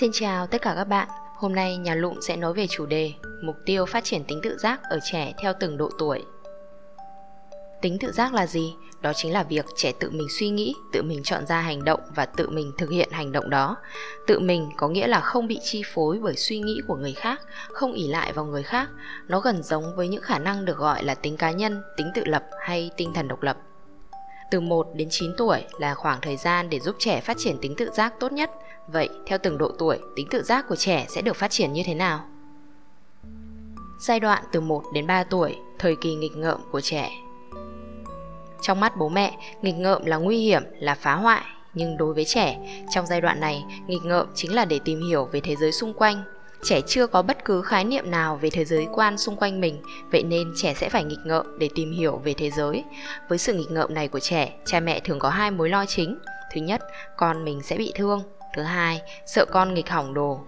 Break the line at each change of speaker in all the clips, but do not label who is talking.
Xin chào tất cả các bạn. Hôm nay nhà Lụm sẽ nói về chủ đề Mục tiêu phát triển tính tự giác ở trẻ theo từng độ tuổi. Tính tự giác là gì? Đó chính là việc trẻ tự mình suy nghĩ, tự mình chọn ra hành động và tự mình thực hiện hành động đó. Tự mình có nghĩa là không bị chi phối bởi suy nghĩ của người khác, không ỉ lại vào người khác. Nó gần giống với những khả năng được gọi là tính cá nhân, tính tự lập hay tinh thần độc lập. Từ 1 đến 9 tuổi là khoảng thời gian để giúp trẻ phát triển tính tự giác tốt nhất. Vậy, theo từng độ tuổi, tính tự giác của trẻ sẽ được phát triển như thế nào? Giai đoạn từ 1 đến 3 tuổi, thời kỳ nghịch ngợm của trẻ. Trong mắt bố mẹ, nghịch ngợm là nguy hiểm, là phá hoại, nhưng đối với trẻ, trong giai đoạn này, nghịch ngợm chính là để tìm hiểu về thế giới xung quanh, trẻ chưa có bất cứ khái niệm nào về thế giới quan xung quanh mình, vậy nên trẻ sẽ phải nghịch ngợm để tìm hiểu về thế giới. Với sự nghịch ngợm này của trẻ, cha mẹ thường có hai mối lo chính. Thứ nhất, con mình sẽ bị thương. Thứ hai, sợ con nghịch hỏng đồ.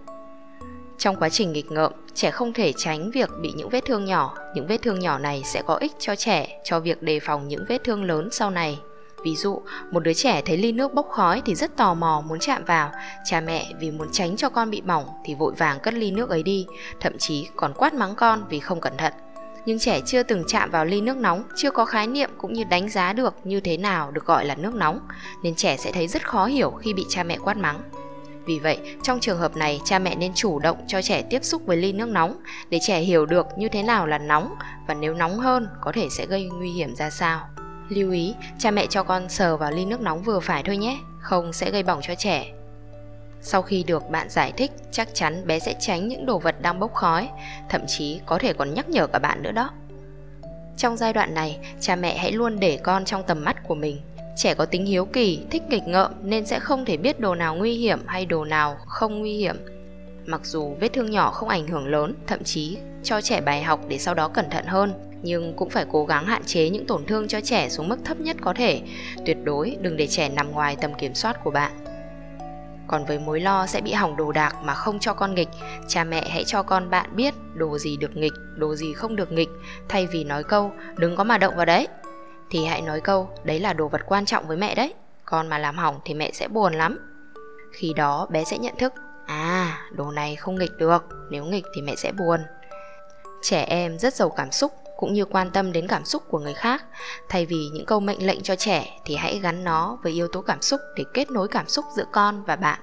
Trong quá trình nghịch ngợm, trẻ không thể tránh việc bị những vết thương nhỏ. Những vết thương nhỏ này sẽ có ích cho trẻ, cho việc đề phòng những vết thương lớn sau này. Ví dụ, một đứa trẻ thấy ly nước bốc khói thì rất tò mò muốn chạm vào. Cha mẹ vì muốn tránh cho con bị bỏng thì vội vàng cất ly nước ấy đi, thậm chí còn quát mắng con vì không cẩn thận. Nhưng trẻ chưa từng chạm vào ly nước nóng, chưa có khái niệm cũng như đánh giá được như thế nào được gọi là nước nóng, nên trẻ sẽ thấy rất khó hiểu khi bị cha mẹ quát mắng. Vì vậy, trong trường hợp này, cha mẹ nên chủ động cho trẻ tiếp xúc với ly nước nóng để trẻ hiểu được như thế nào là nóng và nếu nóng hơn có thể sẽ gây nguy hiểm ra sao. Lưu ý, cha mẹ cho con sờ vào ly nước nóng vừa phải thôi nhé, không sẽ gây bỏng cho trẻ. Sau khi được bạn giải thích, chắc chắn bé sẽ tránh những đồ vật đang bốc khói, thậm chí có thể còn nhắc nhở cả bạn nữa đó. Trong giai đoạn này, cha mẹ hãy luôn để con trong tầm mắt của mình. Trẻ có tính hiếu kỳ, thích nghịch ngợm nên sẽ không thể biết đồ nào nguy hiểm hay đồ nào không nguy hiểm. Mặc dù vết thương nhỏ không ảnh hưởng lớn, thậm chí cho trẻ bài học để sau đó cẩn thận hơn, nhưng cũng phải cố gắng hạn chế những tổn thương cho trẻ xuống mức thấp nhất có thể. Tuyệt đối đừng để trẻ nằm ngoài tầm kiểm soát của bạn. Còn với mối lo sẽ bị hỏng đồ đạc mà không cho con nghịch, cha mẹ hãy cho con bạn biết đồ gì được nghịch, đồ gì không được nghịch, thay vì nói câu đừng có mà động vào đấy. Thì hãy nói câu đấy là đồ vật quan trọng với mẹ đấy, con mà làm hỏng thì mẹ sẽ buồn lắm. Khi đó bé sẽ nhận thức, à đồ này không nghịch được, nếu nghịch thì mẹ sẽ buồn. Trẻ em rất giàu cảm xúc cũng như quan tâm đến cảm xúc của người khác. Thay vì những câu mệnh lệnh cho trẻ thì hãy gắn nó với yếu tố cảm xúc để kết nối cảm xúc giữa con và bạn.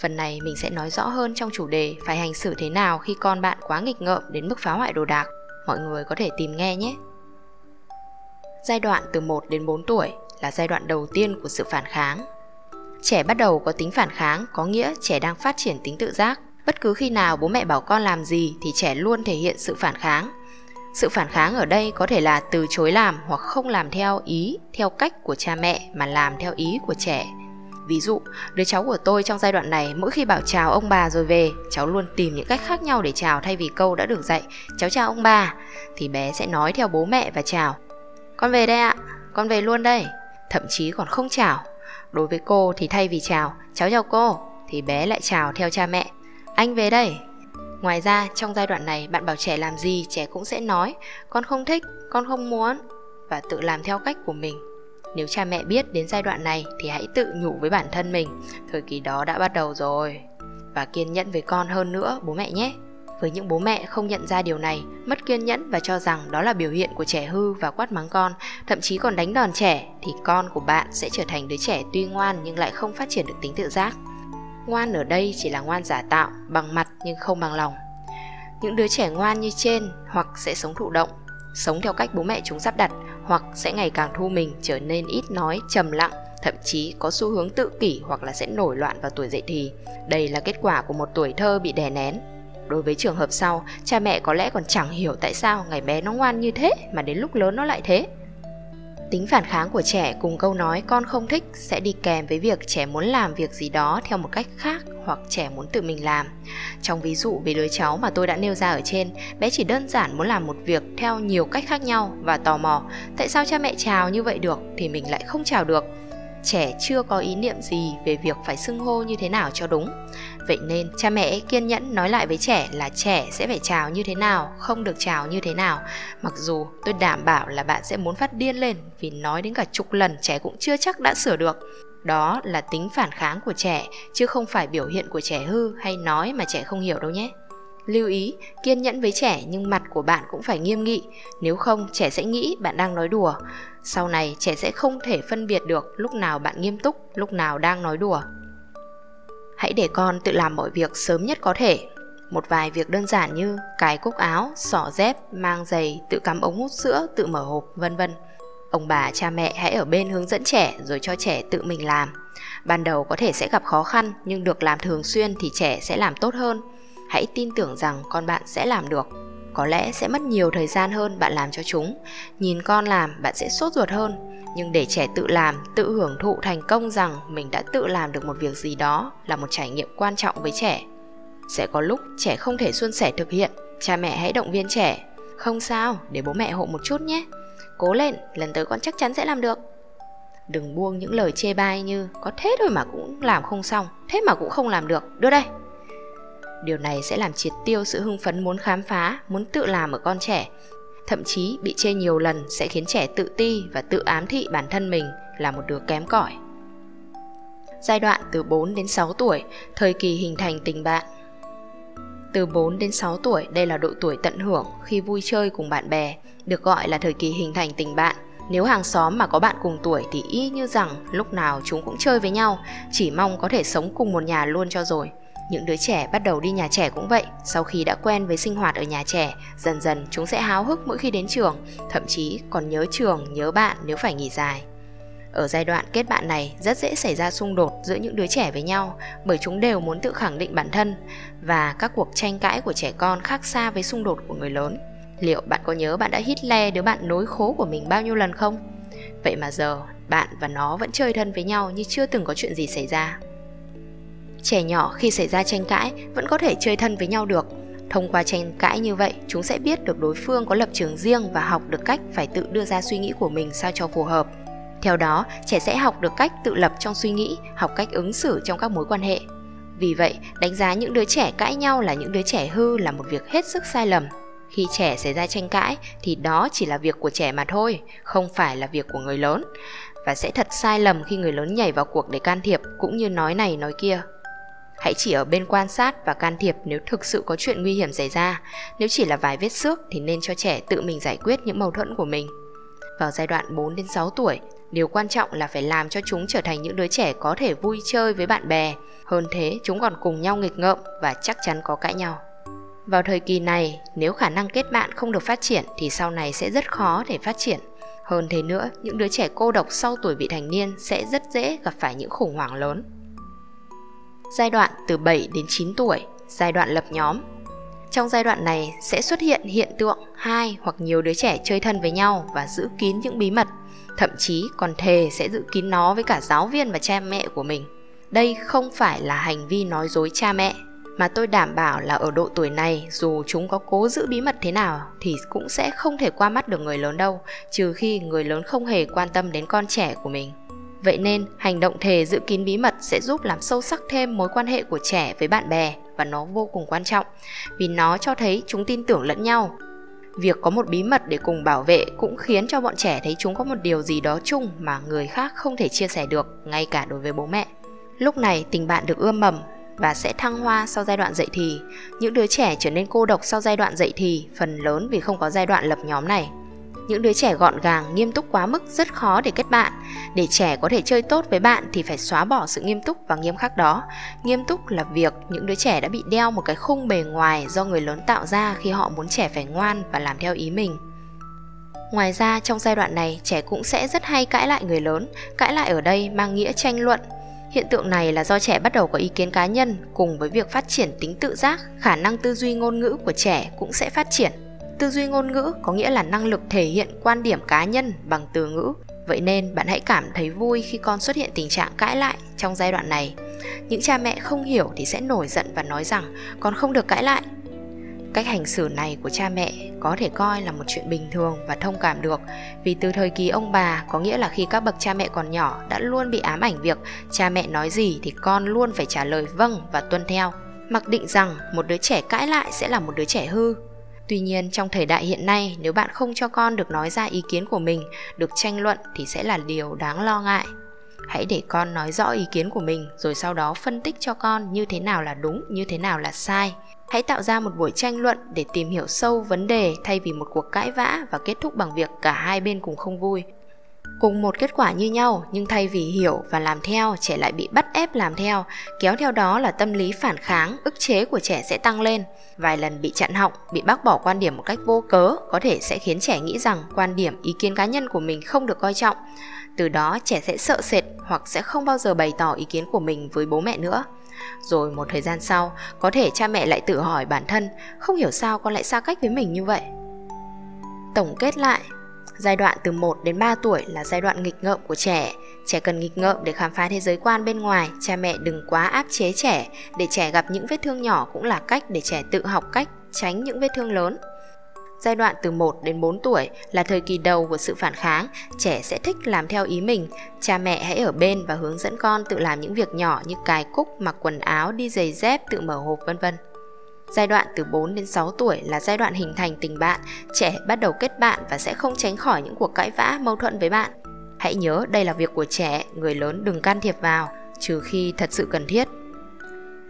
Phần này mình sẽ nói rõ hơn trong chủ đề phải hành xử thế nào khi con bạn quá nghịch ngợm đến mức phá hoại đồ đạc. Mọi người có thể tìm nghe nhé. Giai đoạn từ 1 đến 4 tuổi là giai đoạn đầu tiên của sự phản kháng. Trẻ bắt đầu có tính phản kháng, có nghĩa trẻ đang phát triển tính tự giác. Bất cứ khi nào bố mẹ bảo con làm gì thì trẻ luôn thể hiện sự phản kháng sự phản kháng ở đây có thể là từ chối làm hoặc không làm theo ý, theo cách của cha mẹ mà làm theo ý của trẻ. Ví dụ, đứa cháu của tôi trong giai đoạn này, mỗi khi bảo chào ông bà rồi về, cháu luôn tìm những cách khác nhau để chào thay vì câu đã được dạy, cháu chào ông bà, thì bé sẽ nói theo bố mẹ và chào, con về đây ạ, con về luôn đây. Thậm chí còn không chào, đối với cô thì thay vì chào, cháu chào cô, thì bé lại chào theo cha mẹ, anh về đây. Ngoài ra, trong giai đoạn này, bạn bảo trẻ làm gì, trẻ cũng sẽ nói con không thích, con không muốn và tự làm theo cách của mình. Nếu cha mẹ biết đến giai đoạn này thì hãy tự nhủ với bản thân mình, thời kỳ đó đã bắt đầu rồi. Và kiên nhẫn với con hơn nữa, bố mẹ nhé. Với những bố mẹ không nhận ra điều này, mất kiên nhẫn và cho rằng đó là biểu hiện của trẻ hư và quát mắng con, thậm chí còn đánh đòn trẻ, thì con của bạn sẽ trở thành đứa trẻ tuy ngoan nhưng lại không phát triển được tính tự giác. Ngoan ở đây chỉ là ngoan giả tạo, bằng mặt nhưng không bằng lòng. Những đứa trẻ ngoan như trên hoặc sẽ sống thụ động, sống theo cách bố mẹ chúng sắp đặt hoặc sẽ ngày càng thu mình trở nên ít nói, trầm lặng, thậm chí có xu hướng tự kỷ hoặc là sẽ nổi loạn vào tuổi dậy thì. Đây là kết quả của một tuổi thơ bị đè nén. Đối với trường hợp sau, cha mẹ có lẽ còn chẳng hiểu tại sao ngày bé nó ngoan như thế mà đến lúc lớn nó lại thế. Tính phản kháng của trẻ cùng câu nói con không thích sẽ đi kèm với việc trẻ muốn làm việc gì đó theo một cách khác hoặc trẻ muốn tự mình làm. Trong ví dụ về đứa cháu mà tôi đã nêu ra ở trên, bé chỉ đơn giản muốn làm một việc theo nhiều cách khác nhau và tò mò tại sao cha mẹ chào như vậy được thì mình lại không chào được trẻ chưa có ý niệm gì về việc phải xưng hô như thế nào cho đúng vậy nên cha mẹ kiên nhẫn nói lại với trẻ là trẻ sẽ phải chào như thế nào không được chào như thế nào mặc dù tôi đảm bảo là bạn sẽ muốn phát điên lên vì nói đến cả chục lần trẻ cũng chưa chắc đã sửa được Đó là tính phản kháng của trẻ, chứ không phải biểu hiện của trẻ hư hay nói mà trẻ không hiểu đâu nhé. Lưu ý, kiên nhẫn với trẻ nhưng mặt của bạn cũng phải nghiêm nghị, nếu không trẻ sẽ nghĩ bạn đang nói đùa. Sau này trẻ sẽ không thể phân biệt được lúc nào bạn nghiêm túc, lúc nào đang nói đùa. Hãy để con tự làm mọi việc sớm nhất có thể. Một vài việc đơn giản như cài cúc áo, xỏ dép, mang giày, tự cắm ống hút sữa, tự mở hộp, vân vân. Ông bà, cha mẹ hãy ở bên hướng dẫn trẻ rồi cho trẻ tự mình làm. Ban đầu có thể sẽ gặp khó khăn nhưng được làm thường xuyên thì trẻ sẽ làm tốt hơn hãy tin tưởng rằng con bạn sẽ làm được có lẽ sẽ mất nhiều thời gian hơn bạn làm cho chúng. Nhìn con làm, bạn sẽ sốt ruột hơn. Nhưng để trẻ tự làm, tự hưởng thụ thành công rằng mình đã tự làm được một việc gì đó là một trải nghiệm quan trọng với trẻ. Sẽ có lúc trẻ không thể suôn sẻ thực hiện. Cha mẹ hãy động viên trẻ. Không sao, để bố mẹ hộ một chút nhé. Cố lên, lần tới con chắc chắn sẽ làm được. Đừng buông những lời chê bai như, có thế thôi mà cũng làm không xong, thế mà cũng không làm được. Đưa đây. Điều này sẽ làm triệt tiêu sự hưng phấn muốn khám phá, muốn tự làm ở con trẻ. Thậm chí bị chê nhiều lần sẽ khiến trẻ tự ti và tự ám thị bản thân mình là một đứa kém cỏi. Giai đoạn từ 4 đến 6 tuổi, thời kỳ hình thành tình bạn. Từ 4 đến 6 tuổi, đây là độ tuổi tận hưởng khi vui chơi cùng bạn bè, được gọi là thời kỳ hình thành tình bạn. Nếu hàng xóm mà có bạn cùng tuổi thì y như rằng lúc nào chúng cũng chơi với nhau, chỉ mong có thể sống cùng một nhà luôn cho rồi. Những đứa trẻ bắt đầu đi nhà trẻ cũng vậy, sau khi đã quen với sinh hoạt ở nhà trẻ, dần dần chúng sẽ háo hức mỗi khi đến trường, thậm chí còn nhớ trường, nhớ bạn nếu phải nghỉ dài. Ở giai đoạn kết bạn này rất dễ xảy ra xung đột giữa những đứa trẻ với nhau bởi chúng đều muốn tự khẳng định bản thân và các cuộc tranh cãi của trẻ con khác xa với xung đột của người lớn. Liệu bạn có nhớ bạn đã hít le đứa bạn nối khố của mình bao nhiêu lần không? Vậy mà giờ bạn và nó vẫn chơi thân với nhau như chưa từng có chuyện gì xảy ra. Trẻ nhỏ khi xảy ra tranh cãi vẫn có thể chơi thân với nhau được. Thông qua tranh cãi như vậy, chúng sẽ biết được đối phương có lập trường riêng và học được cách phải tự đưa ra suy nghĩ của mình sao cho phù hợp. Theo đó, trẻ sẽ học được cách tự lập trong suy nghĩ, học cách ứng xử trong các mối quan hệ. Vì vậy, đánh giá những đứa trẻ cãi nhau là những đứa trẻ hư là một việc hết sức sai lầm. Khi trẻ xảy ra tranh cãi thì đó chỉ là việc của trẻ mà thôi, không phải là việc của người lớn. Và sẽ thật sai lầm khi người lớn nhảy vào cuộc để can thiệp cũng như nói này nói kia. Hãy chỉ ở bên quan sát và can thiệp nếu thực sự có chuyện nguy hiểm xảy ra. Nếu chỉ là vài vết xước thì nên cho trẻ tự mình giải quyết những mâu thuẫn của mình. Vào giai đoạn 4 đến 6 tuổi, điều quan trọng là phải làm cho chúng trở thành những đứa trẻ có thể vui chơi với bạn bè. Hơn thế, chúng còn cùng nhau nghịch ngợm và chắc chắn có cãi nhau. Vào thời kỳ này, nếu khả năng kết bạn không được phát triển thì sau này sẽ rất khó để phát triển. Hơn thế nữa, những đứa trẻ cô độc sau tuổi vị thành niên sẽ rất dễ gặp phải những khủng hoảng lớn giai đoạn từ 7 đến 9 tuổi, giai đoạn lập nhóm. Trong giai đoạn này sẽ xuất hiện hiện tượng hai hoặc nhiều đứa trẻ chơi thân với nhau và giữ kín những bí mật, thậm chí còn thề sẽ giữ kín nó với cả giáo viên và cha mẹ của mình. Đây không phải là hành vi nói dối cha mẹ, mà tôi đảm bảo là ở độ tuổi này dù chúng có cố giữ bí mật thế nào thì cũng sẽ không thể qua mắt được người lớn đâu, trừ khi người lớn không hề quan tâm đến con trẻ của mình. Vậy nên, hành động thề giữ kín bí mật sẽ giúp làm sâu sắc thêm mối quan hệ của trẻ với bạn bè và nó vô cùng quan trọng vì nó cho thấy chúng tin tưởng lẫn nhau. Việc có một bí mật để cùng bảo vệ cũng khiến cho bọn trẻ thấy chúng có một điều gì đó chung mà người khác không thể chia sẻ được, ngay cả đối với bố mẹ. Lúc này tình bạn được ươm mầm và sẽ thăng hoa sau giai đoạn dậy thì. Những đứa trẻ trở nên cô độc sau giai đoạn dậy thì, phần lớn vì không có giai đoạn lập nhóm này. Những đứa trẻ gọn gàng, nghiêm túc quá mức rất khó để kết bạn. Để trẻ có thể chơi tốt với bạn thì phải xóa bỏ sự nghiêm túc và nghiêm khắc đó. Nghiêm túc là việc những đứa trẻ đã bị đeo một cái khung bề ngoài do người lớn tạo ra khi họ muốn trẻ phải ngoan và làm theo ý mình. Ngoài ra trong giai đoạn này trẻ cũng sẽ rất hay cãi lại người lớn, cãi lại ở đây mang nghĩa tranh luận. Hiện tượng này là do trẻ bắt đầu có ý kiến cá nhân cùng với việc phát triển tính tự giác, khả năng tư duy ngôn ngữ của trẻ cũng sẽ phát triển. Tư duy ngôn ngữ có nghĩa là năng lực thể hiện quan điểm cá nhân bằng từ ngữ. Vậy nên bạn hãy cảm thấy vui khi con xuất hiện tình trạng cãi lại trong giai đoạn này. Những cha mẹ không hiểu thì sẽ nổi giận và nói rằng con không được cãi lại. Cách hành xử này của cha mẹ có thể coi là một chuyện bình thường và thông cảm được, vì từ thời kỳ ông bà, có nghĩa là khi các bậc cha mẹ còn nhỏ đã luôn bị ám ảnh việc cha mẹ nói gì thì con luôn phải trả lời vâng và tuân theo mặc định rằng một đứa trẻ cãi lại sẽ là một đứa trẻ hư Tuy nhiên trong thời đại hiện nay nếu bạn không cho con được nói ra ý kiến của mình, được tranh luận thì sẽ là điều đáng lo ngại. hãy để con nói rõ ý kiến của mình rồi sau đó phân tích cho con như thế nào là đúng như thế nào là sai hãy tạo ra một buổi tranh luận để tìm hiểu sâu vấn đề thay vì một cuộc cãi vã và kết thúc bằng việc cả hai bên cùng không vui cùng một kết quả như nhau, nhưng thay vì hiểu và làm theo, trẻ lại bị bắt ép làm theo. Kéo theo đó là tâm lý phản kháng, ức chế của trẻ sẽ tăng lên. Vài lần bị chặn họng, bị bác bỏ quan điểm một cách vô cớ, có thể sẽ khiến trẻ nghĩ rằng quan điểm, ý kiến cá nhân của mình không được coi trọng. Từ đó, trẻ sẽ sợ sệt hoặc sẽ không bao giờ bày tỏ ý kiến của mình với bố mẹ nữa. Rồi một thời gian sau, có thể cha mẹ lại tự hỏi bản thân, không hiểu sao con lại xa cách với mình như vậy. Tổng kết lại. Giai đoạn từ 1 đến 3 tuổi là giai đoạn nghịch ngợm của trẻ. Trẻ cần nghịch ngợm để khám phá thế giới quan bên ngoài, cha mẹ đừng quá áp chế trẻ, để trẻ gặp những vết thương nhỏ cũng là cách để trẻ tự học cách tránh những vết thương lớn. Giai đoạn từ 1 đến 4 tuổi là thời kỳ đầu của sự phản kháng, trẻ sẽ thích làm theo ý mình. Cha mẹ hãy ở bên và hướng dẫn con tự làm những việc nhỏ như cài cúc, mặc quần áo, đi giày dép, tự mở hộp vân vân. Giai đoạn từ 4 đến 6 tuổi là giai đoạn hình thành tình bạn, trẻ bắt đầu kết bạn và sẽ không tránh khỏi những cuộc cãi vã, mâu thuẫn với bạn. Hãy nhớ đây là việc của trẻ, người lớn đừng can thiệp vào, trừ khi thật sự cần thiết.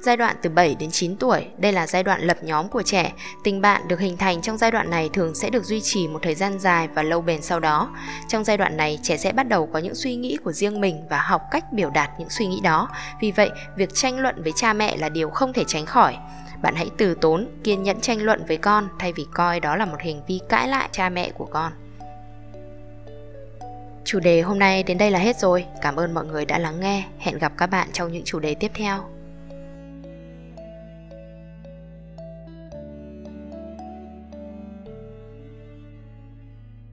Giai đoạn từ 7 đến 9 tuổi, đây là giai đoạn lập nhóm của trẻ. Tình bạn được hình thành trong giai đoạn này thường sẽ được duy trì một thời gian dài và lâu bền sau đó. Trong giai đoạn này, trẻ sẽ bắt đầu có những suy nghĩ của riêng mình và học cách biểu đạt những suy nghĩ đó. Vì vậy, việc tranh luận với cha mẹ là điều không thể tránh khỏi bạn hãy từ tốn kiên nhẫn tranh luận với con thay vì coi đó là một hành vi cãi lại cha mẹ của con chủ đề hôm nay đến đây là hết rồi cảm ơn mọi người đã lắng nghe hẹn gặp các bạn trong những chủ đề tiếp theo